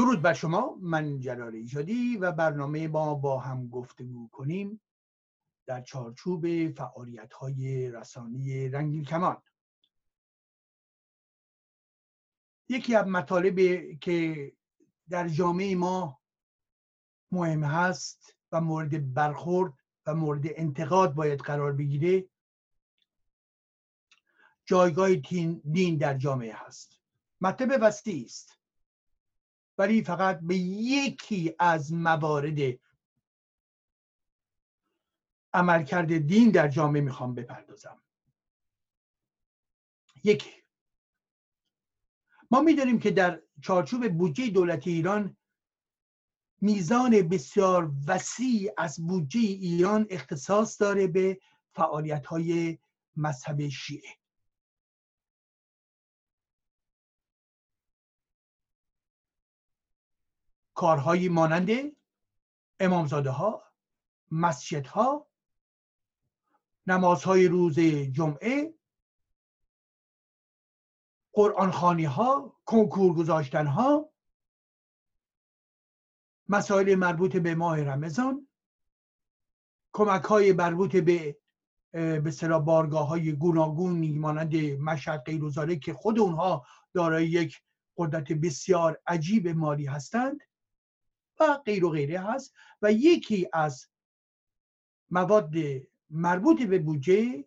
درود بر شما من جلال ایجادی و برنامه ما با هم گفتگو کنیم در چارچوب فعالیت های رسانی رنگین کمان. یکی از مطالب که در جامعه ما مهم هست و مورد برخورد و مورد انتقاد باید قرار بگیره جایگاه دین در جامعه هست. مطلب وسطی است. ولی فقط به یکی از موارد عملکرد دین در جامعه می‌خوام بپردازم. یکی. ما می‌دانیم که در چارچوب بودجه دولتی ایران میزان بسیار وسیع از بودجه ایران اختصاص داره به فعالیت های مذهب شیعه. کارهایی مانند امامزاده ها مسجد ها نمازهای روز جمعه قرآن خانی ها کنکور گذاشتن ها مسائل مربوط به ماه رمضان کمک های مربوط به به صلاح بارگاه های گوناگونی مانند مشهد غیر که خود اونها دارای یک قدرت بسیار عجیب مالی هستند. و غیر و غیره هست و یکی از مواد مربوط به بودجه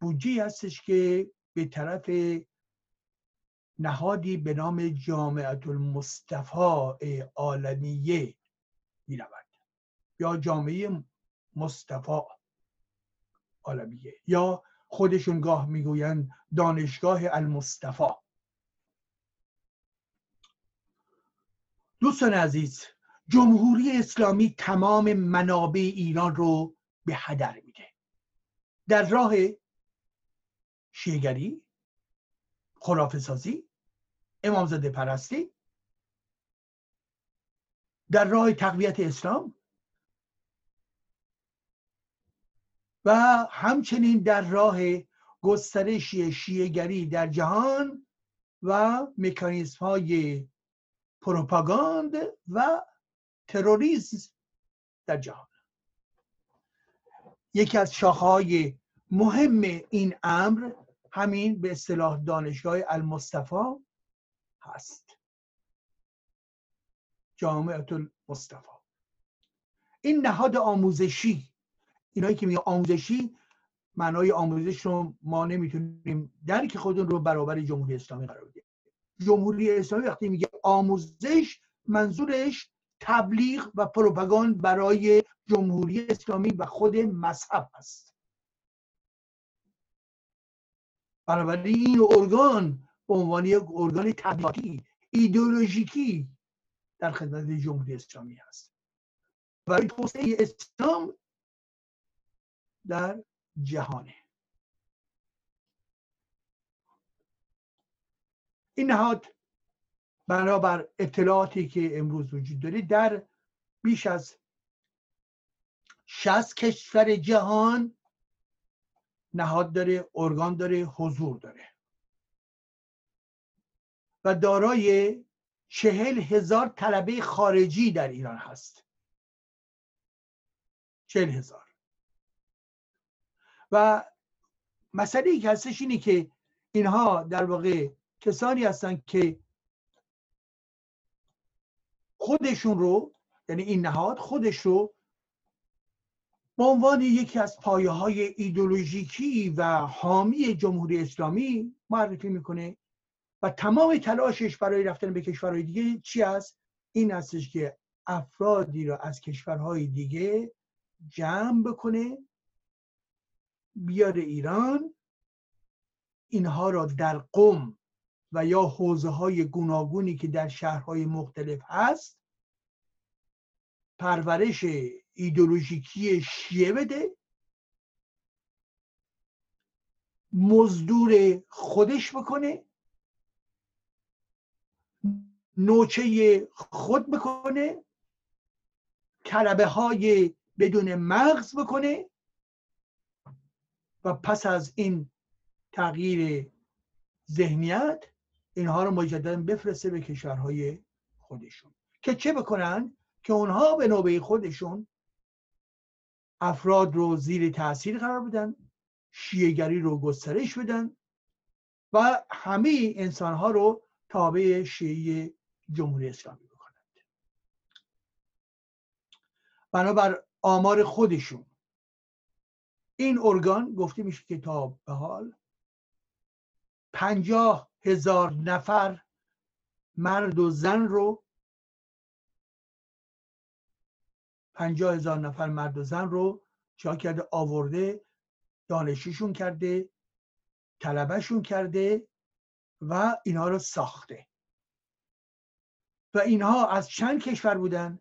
بودجه هستش که به طرف نهادی به نام جامعه المصطفى عالمیه می رود یا جامعه مصطفى عالمیه یا خودشون گاه می‌گویند دانشگاه المصطفى دوستان عزیز جمهوری اسلامی تمام منابع ایران رو به هدر میده. در راه شیگری خرافه سازی امامزاده پرستی در راه تقویت اسلام و همچنین در راه گسترش شیعگری در جهان و مکانیزم های پروپاگاند و تروریسم در جهان. یکی از شاخهای مهم این امر همین به اصطلاح دانشگاه المصطفى هست. جامعه المصطفى این نهاد آموزشی اینایی که میگه آموزشی معنای آموزش رو ما نمی‌تونیم درک خودمون رو برابر جمهوری اسلامی قرار بدیم. جمهوری اسلامی وقتی میگه آموزش منظورش تبلیغ و پروپاگاند برای جمهوری اسلامی و خود مذهب است. بنابراین این ارگان به عنوان یک ارگان تبلیغاتی ایدئولوژیکی در خدمت جمهوری اسلامی است برای توسعه اسلام در جهانه. این نهاد بنابر اطلاعاتی که امروز وجود داره در بیش از 60 کشور جهان نهاد داره ارگان داره حضور داره. و دارای چهل هزار طلبه خارجی در ایران هست. چهل هزار. و مسئله ای که هستش اینه که اینها در واقع کسانی هستند که خودشون رو یعنی این نهاد خودش رو به عنوان یکی از پایه های ایدولوژیکی و حامی جمهوری اسلامی معرفی می‌کنه و تمام تلاشش برای رفتن به کشورهای دیگه چی است؟ این هستش که افرادی را از کشورهای دیگه جمع بکنه بیار ایران اینها را در قم و یا حوزه های گوناگونی که در شهرهای مختلف هست پرورش ایدولوژیکی شیعه بده مزدور خودش بکنه نوچه خود بکنه کلبه های بدون مغز بکنه و پس از این تغییر ذهنیت اینها رو مجددا بفرسته به کشورهای خودشون. که چه بکنن؟ که اونها به نوبه خودشون افراد رو زیر تاثیر قرار بدن شیعگری رو گسترش بدن و همه انسان ها رو تابع شیعه جمهوری اسلامی بکنند. بنابر آمار خودشون. این ارگان گفته میشه که تا به حال پنجاه هزار نفر مرد و زن رو پنجاه هزار نفر مرد و زن رو چا کرده آورده دانشیشون کرده طلبهشون کرده و اینها رو ساخته. و اینها از چند کشور بودن؟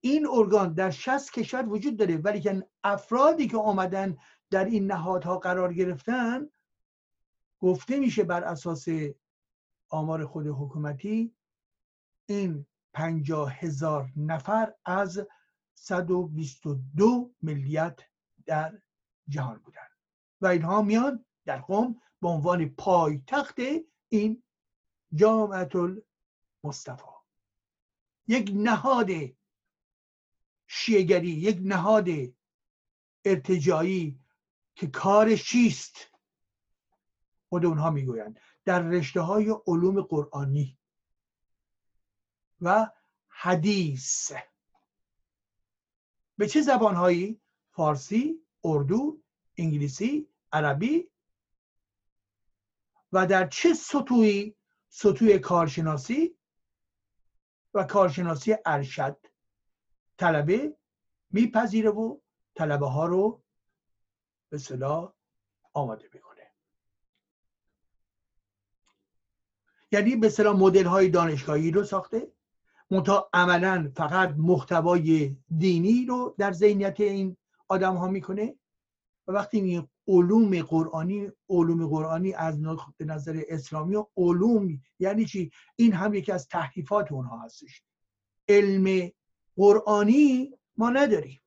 این ارگان در 60 کشور وجود داره ولی که افرادی که آمدن در این نهادها قرار گرفتن گفته میشه بر اساس آمار خود حکومتی این پنجاه هزار نفر از 122 ملیت در جهان بودن. و اینها میان در قوم به عنوان پایتخت این جامعت المصطفى یک نهاد شیعگری یک نهاد ارتجایی که کارش چیست؟ خود اونها می‌گویند. در رشته های علوم قرآنی و حدیث. به چه زبانهایی؟ فارسی، اردو، انگلیسی، عربی؟ و در چه سطوحی؟ سطوح کارشناسی و کارشناسی ارشد. طلبه میپذیره و طلبه ها رو به صلاح آماده می‌کنه. یعنی به صلاح مدل های دانشگاهی رو ساخته. منتها عملا فقط محتوای دینی رو در ذهنیت این آدم ها می‌کنه. و وقتی می علوم قرآنی علوم قرآنی از نظر اسلامی و علوم یعنی چی؟ این هم یکی از تحریفات اونها هستش. علم قرآنی ما نداریم.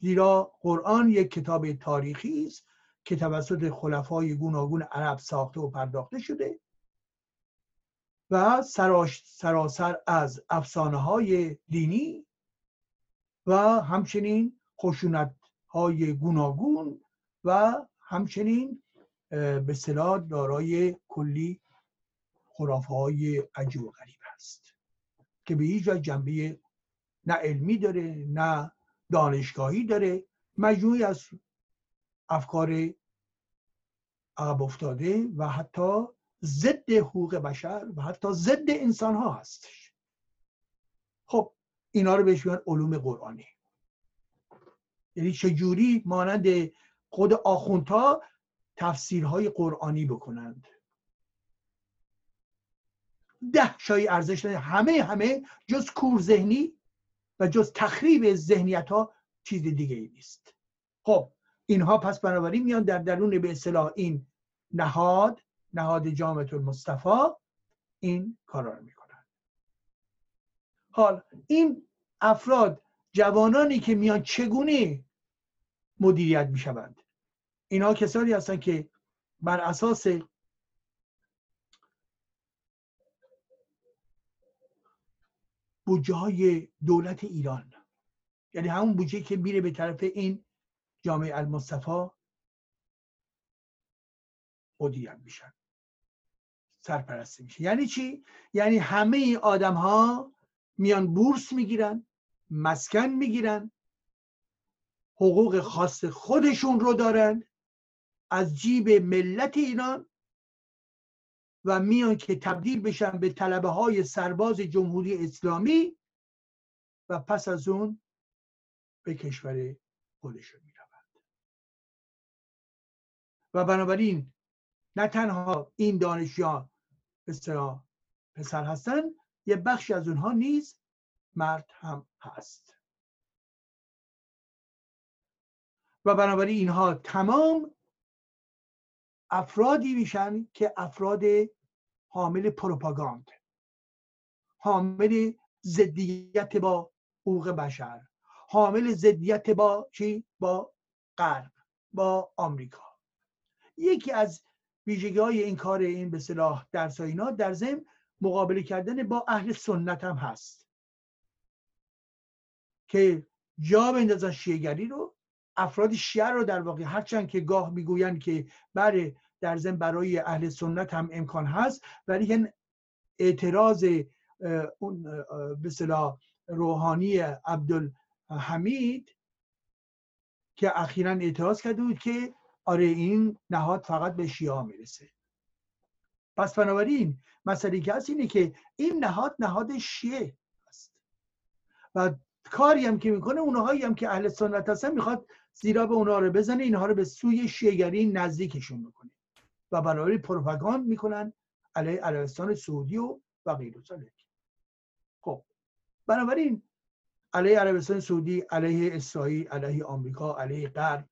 زیرا قرآن یک کتاب تاریخی است که توسط خلفای گوناگون عرب ساخته و پرداخته شده. و سراسر از افسانه های دینی و همچنین خشونت های گوناگون و همچنین به صلاح دارای کلی خرافه های عجیب و غریب است که به هیچ جنبه نه علمی داره نه دانشگاهی داره. مجموعی از افکار عقب افتاده و حتی ضد حقوق بشر و حتی ضد انسان ها هستش. خب اینا رو بهش میگن علوم قرآنی. یعنی چجوری مانند خود آخوندها تفسیرهای قرآنی بکنند. ده شایی ارزش همه همه جز کور ذهنی و جز تخریب ذهنیت ها چیز دیگه ای نیست. خب اینها پس بنابراین میان در درون به اصطلاح این نهاد نهاد جامعه المصطفى این کارا رو می‌کنن. حال این افراد جوانانی که میان چگونه مدیریت می‌شوند؟ اینها کسانی هستند که بر اساس بودجه های دولت ایران یعنی همون بودجه که میره به طرف این جامعه المصطفى مدیریت میشن. سرپرستی میشه. یعنی چی؟ یعنی همه این آدم ها میان بورس می‌گیرن مسکن می‌گیرن حقوق خاص خودشون رو دارن از جیب ملت ایران و میان که تبدیل بشن به طلبه های سرباز جمهوری اسلامی و پس از اون به کشور خودشون می‌روند. و بنابراین نه تنها این دانشیان بسیار پسر هستن یه بخشی از اونها نیز مرد هم هست. و بنابراین اینها تمام افرادی میشن که افراد حامل پروپاگاند حامل ضدیت با حقوق بشر حامل ضدیت با چی؟ با غرب با آمریکا. یکی از ویژگی های این کار این به صلاح درس اینا در ضمن مقابله کردن با اهل سنت هم هست. که جا بندازن شیعگری رو افراد شیعه رو در واقع هرچند که گاه می‌گویند که بله در زن برای اهل سنت هم امکان هست ولی اعتراض اون به روحانی عبدالحمید که اخیرا اعتراض کرده بود که آره این نهاد فقط به شیعه می‌رسه. پس بنابراین مسئله که هست اینه که این نهاد نهاد شیعه است. و کاری هم که می‌کنه اونهایی هم که اهل سنت هستن می‌خواد زیرا به اونها رو بزنه اینها رو به سوی شیعگری نزدیکشون می‌کنه و بنابراین پروپاگاند می‌کنن علیه عربستان سعودی و و غیر خب بنابراین علیه عربستان سعودی علیه اسرائیل علیه آمریکا علیه غرب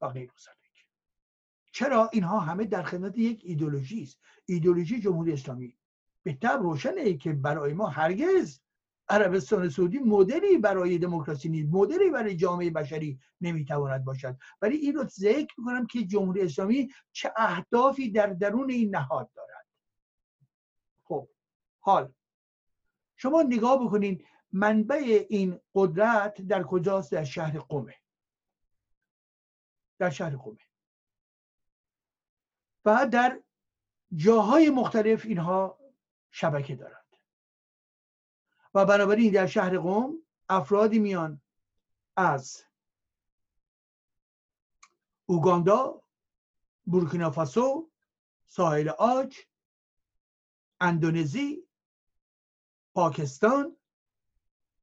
و غیر چرا اینها همه در خدمت یک ایدولوژی است؟ ایدولوژی جمهوری اسلامی. بهتر روشنه که برای ما هرگز عربستان سعودی مدلی برای دموکراسی نیست مدلی برای جامعه بشری نمی‌تواند باشد. ولی این رو ذکر می‌کنم که جمهوری اسلامی چه اهدافی در درون این نهاد دارد. خب حال. شما نگاه بکنید منبع این قدرت در کجاست؟ در شهر قومه در شهر قومه و در جاهای مختلف اینها شبکه دارند. و بنابراین در شهر قوم افرادی میان از اوگاندا بورکینافاسو ساحل آج اندونزی پاکستان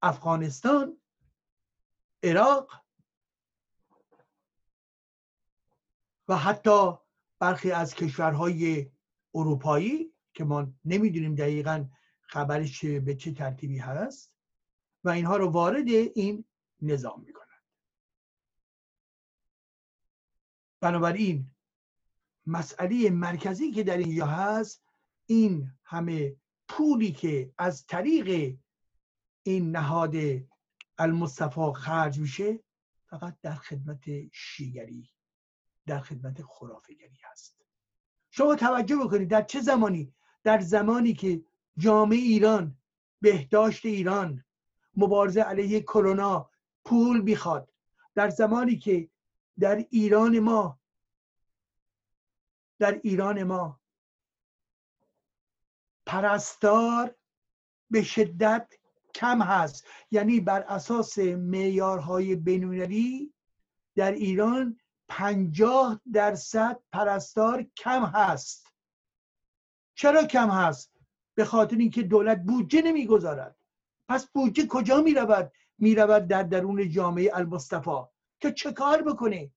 افغانستان عراق و حتی برخی از کشورهای اروپایی که ما نمی‌دونیم دقیقا خبرش به چه ترتیبی هست و اینها رو وارد این نظام می‌کنند. بنابراین مسئله مرکزی که در اینجا هست این همه پولی که از طریق این نهاد المصطفى خرج میشه فقط در خدمت شیگری در خدمت خرافگری هست. شما توجه بکنید در چه زمانی؟ در زمانی که جامعه ایران بهداشت ایران مبارزه علیه کرونا پول می‌خواد. در زمانی که در ایران ما در ایران ما پرستار به شدت کم هست. یعنی بر اساس معیارهای بینالمللی در ایران پنجاه درصد پرستار کم هست. چرا کم هست؟ به خاطر اینکه دولت بودجه نمی‌گذارد. پس بودجه کجا می‌رود؟ می‌رود در درون جامعه المصطفى که چه کار بکنه؟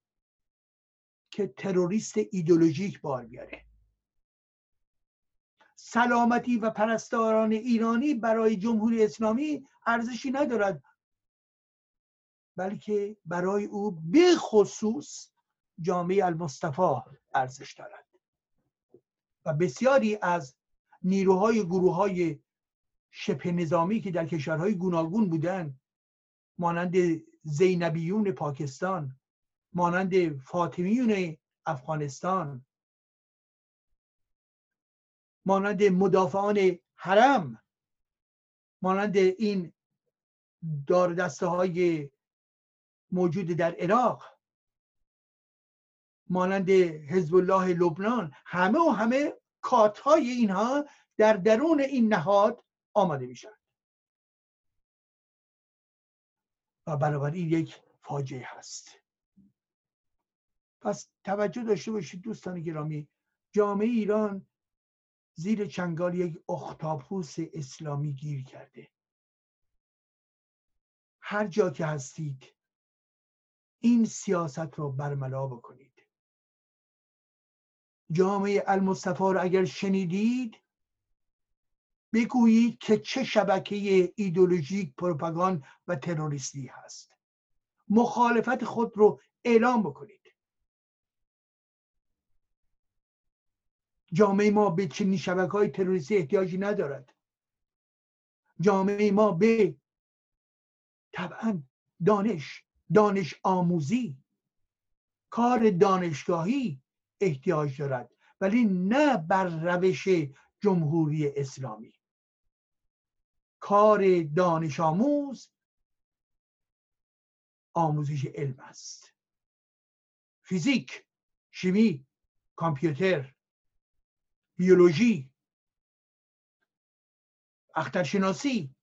که تروریست ایدولوژیک بار بیاره. سلامتی و پرستاران ایرانی برای جمهوری اسلامی ارزشی ندارد بلکه برای او به خصوص جامعه المصطفى ارزش دارد. و بسیاری از نیروهای گروه های شبه نظامی که در کشورهای گوناگون بودند مانند زینبیون پاکستان مانند فاطمیون افغانستان مانند مدافعان حرم مانند این دار دسته های موجود در عراق مانند حزب الله لبنان همه و همه کات های اینها در درون این نهاد آمده میشن و بنابراین یک فاجعه هست. پس توجه داشته باشید دوستان گرامی جامعه ایران زیر چنگال یک اختاپوس اسلامی گیر کرده. هر جا که هستید این سیاست رو برملا بکنید. جامعه المصطفى رو اگر شنیدید بگویید که چه شبکه ایدولوژیک پروپاگاند و تروریستی هست. مخالفت خود رو اعلام بکنید. جامعه ما به چنین شبکه های تروریستی احتیاجی ندارد. جامعه ما به طبعا دانش دانش آموزی کار دانشگاهی احتیاج دارد ولی نه بر روش جمهوری اسلامی. کار دانش آموز آموزش علم است. فیزیک شیمی کامپیوتر بیولوژی اخترشناسی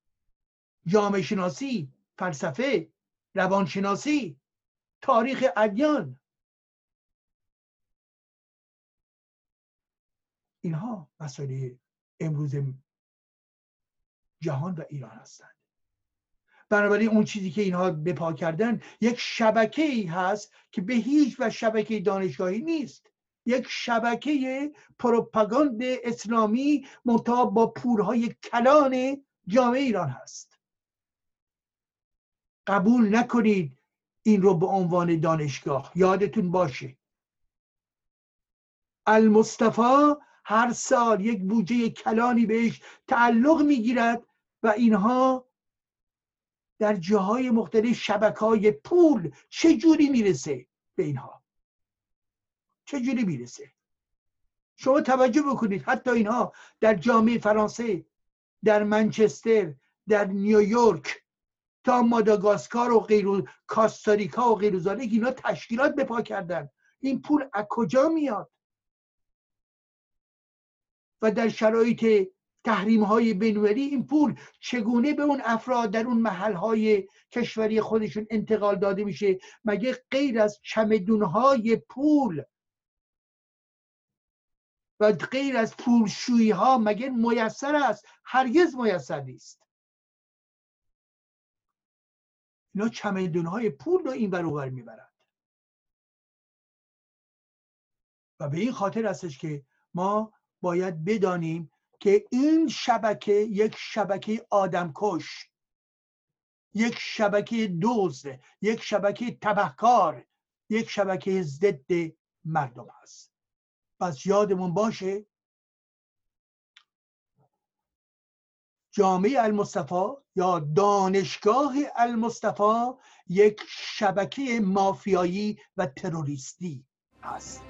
جامعه شناسی فلسفه روانشناسی تاریخ ادیان. اینها مسائل امروز جهان و ایران هستند. بنابراین اون چیزی که اینها بپا کردن یک شبکه ای هست که به هیچ و شبکه دانشگاهی نیست. یک شبکه پروپاگاند اسلامی منتها با پورهای کلان جامعه ایران هست. قبول نکنید این رو به عنوان دانشگاه. یادتون باشه. المصطفى هر سال یک بودجه کلانی بهش تعلق می‌گیرد و اینها در جاهای مختلف شبکه های پول چجوری می‌رسه به اینها؟ چجوری می‌رسه؟ شما توجه بکنید حتی اینها در جامعه فرانسه در منچستر در نیویورک تا ماداگاسکار و غیر کاستاریکا و غیر اینا تشکیلات بپا کردن. این پول از کجا میاد؟ و در شرایط تحریم های بینوری این پول چگونه به اون افراد در اون محل های کشوری خودشون انتقال داده میشه؟ مگه غیر از چمدون های پول و غیر از پولشویی ها مگه میسر است؟ هرگز میسر نیست. اینا چمدون های پول رو این برابر می‌برند. و به این خاطر هستش که ما باید بدانیم که این شبکه یک شبکه آدمکش یک شبکه دوز یک شبکه تبهکار یک شبکه ضد مردم است. پس یادمون باشه جامعه المصطفى یا دانشگاه المصطفى یک شبکه مافیایی و تروریستی است.